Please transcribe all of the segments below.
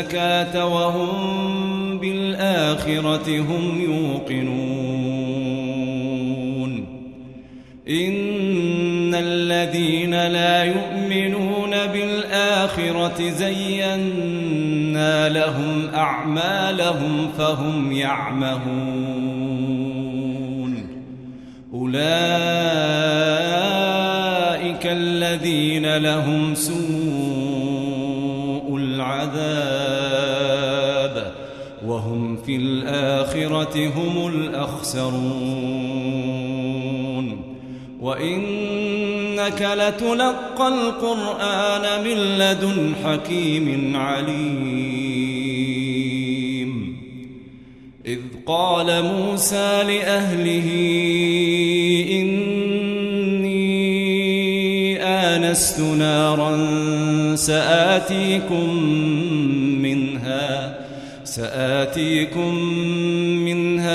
الزكاة وهم بالآخرة هم يوقنون إن الذين لا يؤمنون بالآخرة زينا لهم أعمالهم فهم يعمهون أولئك الذين لهم سوء الآخرة هم الأخسرون. وإنك لتلقى القرآن من لدن حكيم عليم. إذ قال موسى لأهله إني آنست نارا سآتيكم منها سآتيكم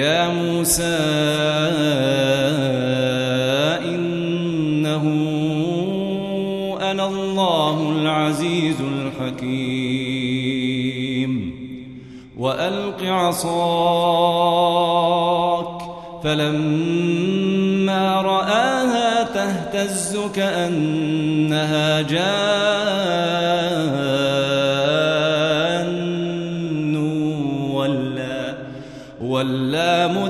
يا موسى إنه أنا الله العزيز الحكيم. وألق عصاك فلما رآها تهتز كأنها جان.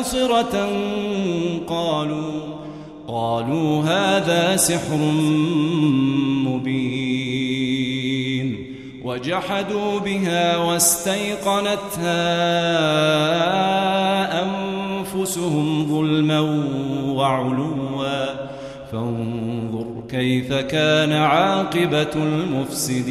مبصرة قالوا قالوا هذا سحر مبين. وجحدوا بها واستيقنتها أنفسهم ظلما وعلوا. فانظر كيف كان عاقبة المفسدين.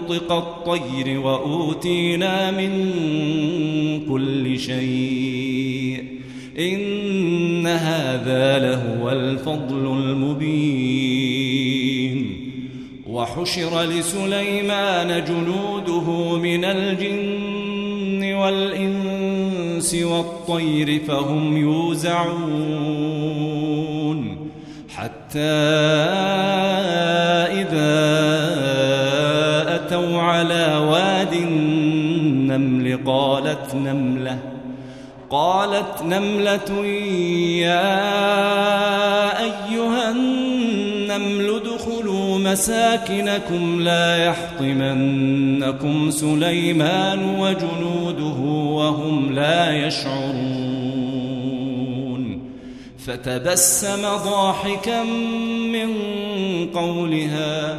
منطق الطير وأوتينا من كل شيء. إن هذا لهو الفضل المبين. وحشر لسليمان جنوده من الجن والإنس والطير فهم يوزعون. حتى إذا أتوا على واد النمل قالت نملة قالت نملة يا أيها النمل ادخلوا مساكنكم لا يحطمنكم سليمان وجنوده وهم لا يشعرون. فتبسم ضاحكا من قولها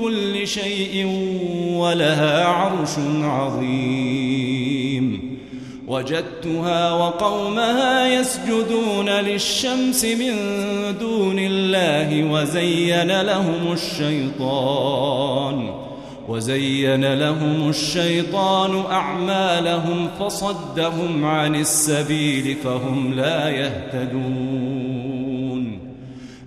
كل شيء ولها عرش عظيم. وجدتها وقومها يسجدون للشمس من دون الله وزين لهم الشيطان وزين لهم الشيطان أعمالهم فصدهم عن السبيل فهم لا يهتدون.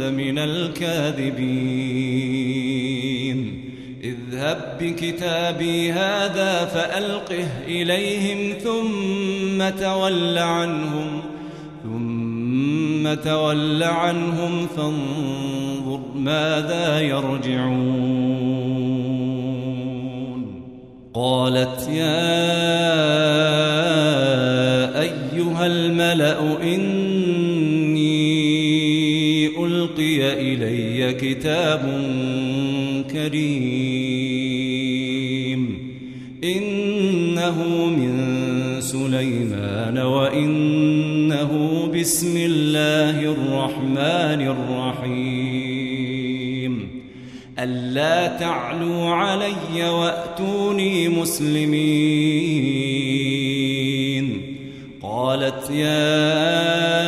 من الكاذبين. اذهب بكتابي هذا فألقه إليهم ثم تول عنهم ثم تول عنهم فانظر ماذا يرجعون. قالت يا أيها الملأ إني كتاب كريم. إنه من سليمان وإنه بسم الله الرحمن الرحيم. ألا تعلوا علي وأتوني مسلمين. قالت يا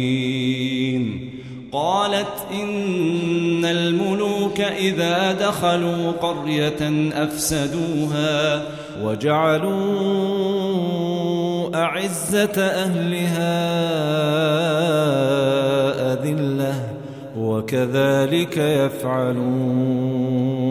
قالت إن الملوك إذا دخلوا قرية أفسدوها وجعلوا أعزة أهلها أذلة وكذلك يفعلون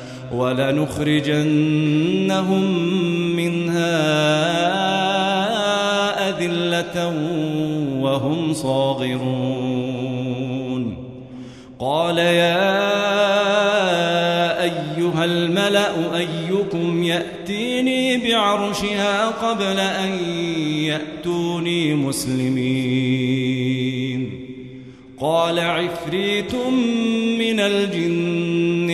ولنخرجنهم منها أذلة وهم صاغرون. قال يا أيها الملأ أيكم يأتيني بعرشها قبل أن يأتوني مسلمين. قال عفريت من الجن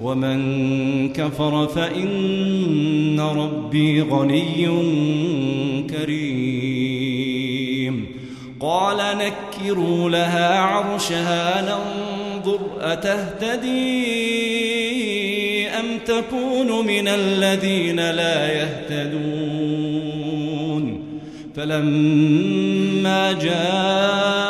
ومن كفر فإن ربي غني كريم. قال نكروا لها عرشها ننظر أتهتدي أم تكون من الذين لا يهتدون؟ فلما جاءت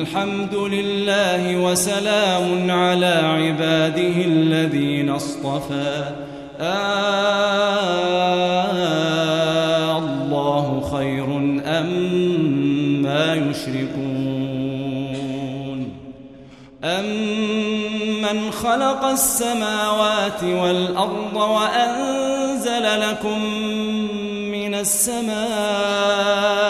الحمد لله وسلام على عباده الذين اصطفى. آه الله خير أم ما يشركون. أم من خلق السماوات والأرض وأنزل لكم من السماء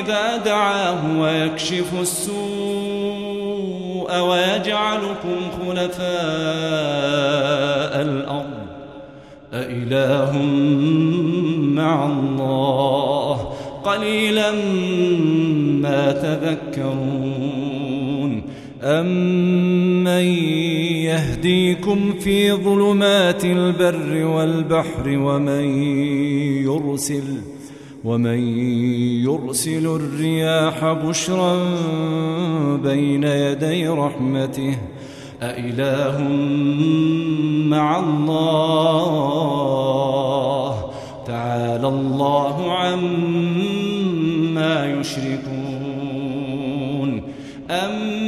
إذا دعاه ويكشف السوء ويجعلكم خلفاء الأرض. أإله مع الله. قليلا ما تذكرون. أمن يهديكم في ظلمات البر والبحر ومن يرسل ومن يرسل الرياح بشرا بين يدي رحمته أإله مع الله؟ تعالى الله عما يشركون. أمن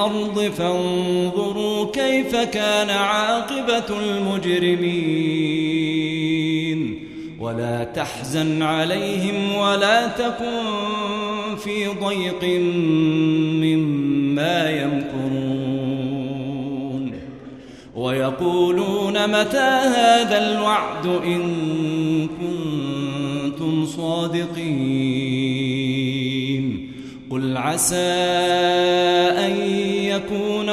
الأرض فانظروا كيف كان عاقبة المجرمين. ولا تحزن عليهم ولا تكن في ضيق مما يمكرون. ويقولون متى هذا الوعد إن كنتم صادقين. قل عسى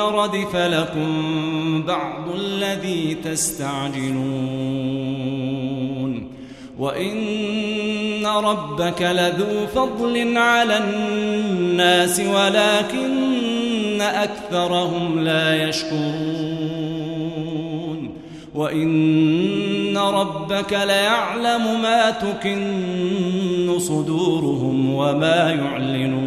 ردف لكم بعض الذي تستعجلون وإن ربك لذو فضل على الناس ولكن أكثرهم لا يشكرون وإن ربك ليعلم ما تكن صدورهم وما يعلنون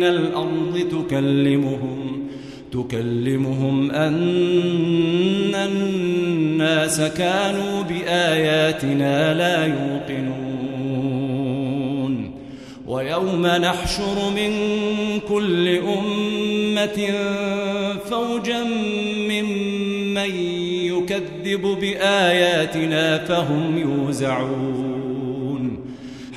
من الأرض تكلمهم تكلمهم أن الناس كانوا بآياتنا لا يوقنون. ويوم نحشر من كل أمة فوجا ممن يكذب بآياتنا فهم يوزعون.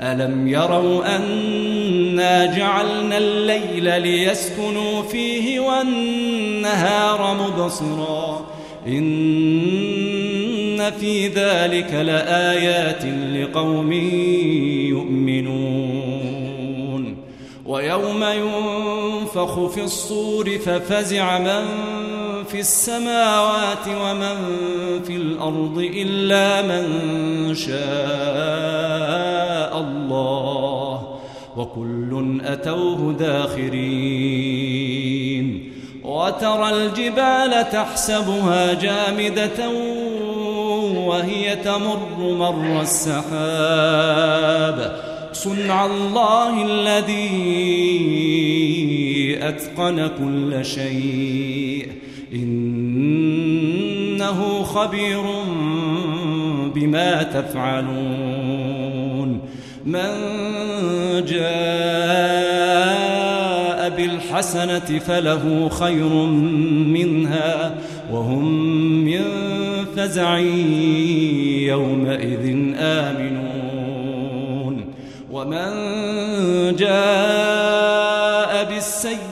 ألم يروا أنا جعلنا الليل ليسكنوا فيه والنهار مبصرا إن في ذلك لآيات لقوم يؤمنون ويوم ينفخ في الصور ففزع من في السماوات ومن في الأرض إلا من شاء الله وكل أتوه داخرين وترى الجبال تحسبها جامدة وهي تمر مر السحاب صنع الله الذي أتقن كل شيء إنه خبير بما تفعلون. من جاء بالحسنة فله خير منها وهم من فزع يومئذ آمنون. ومن جاء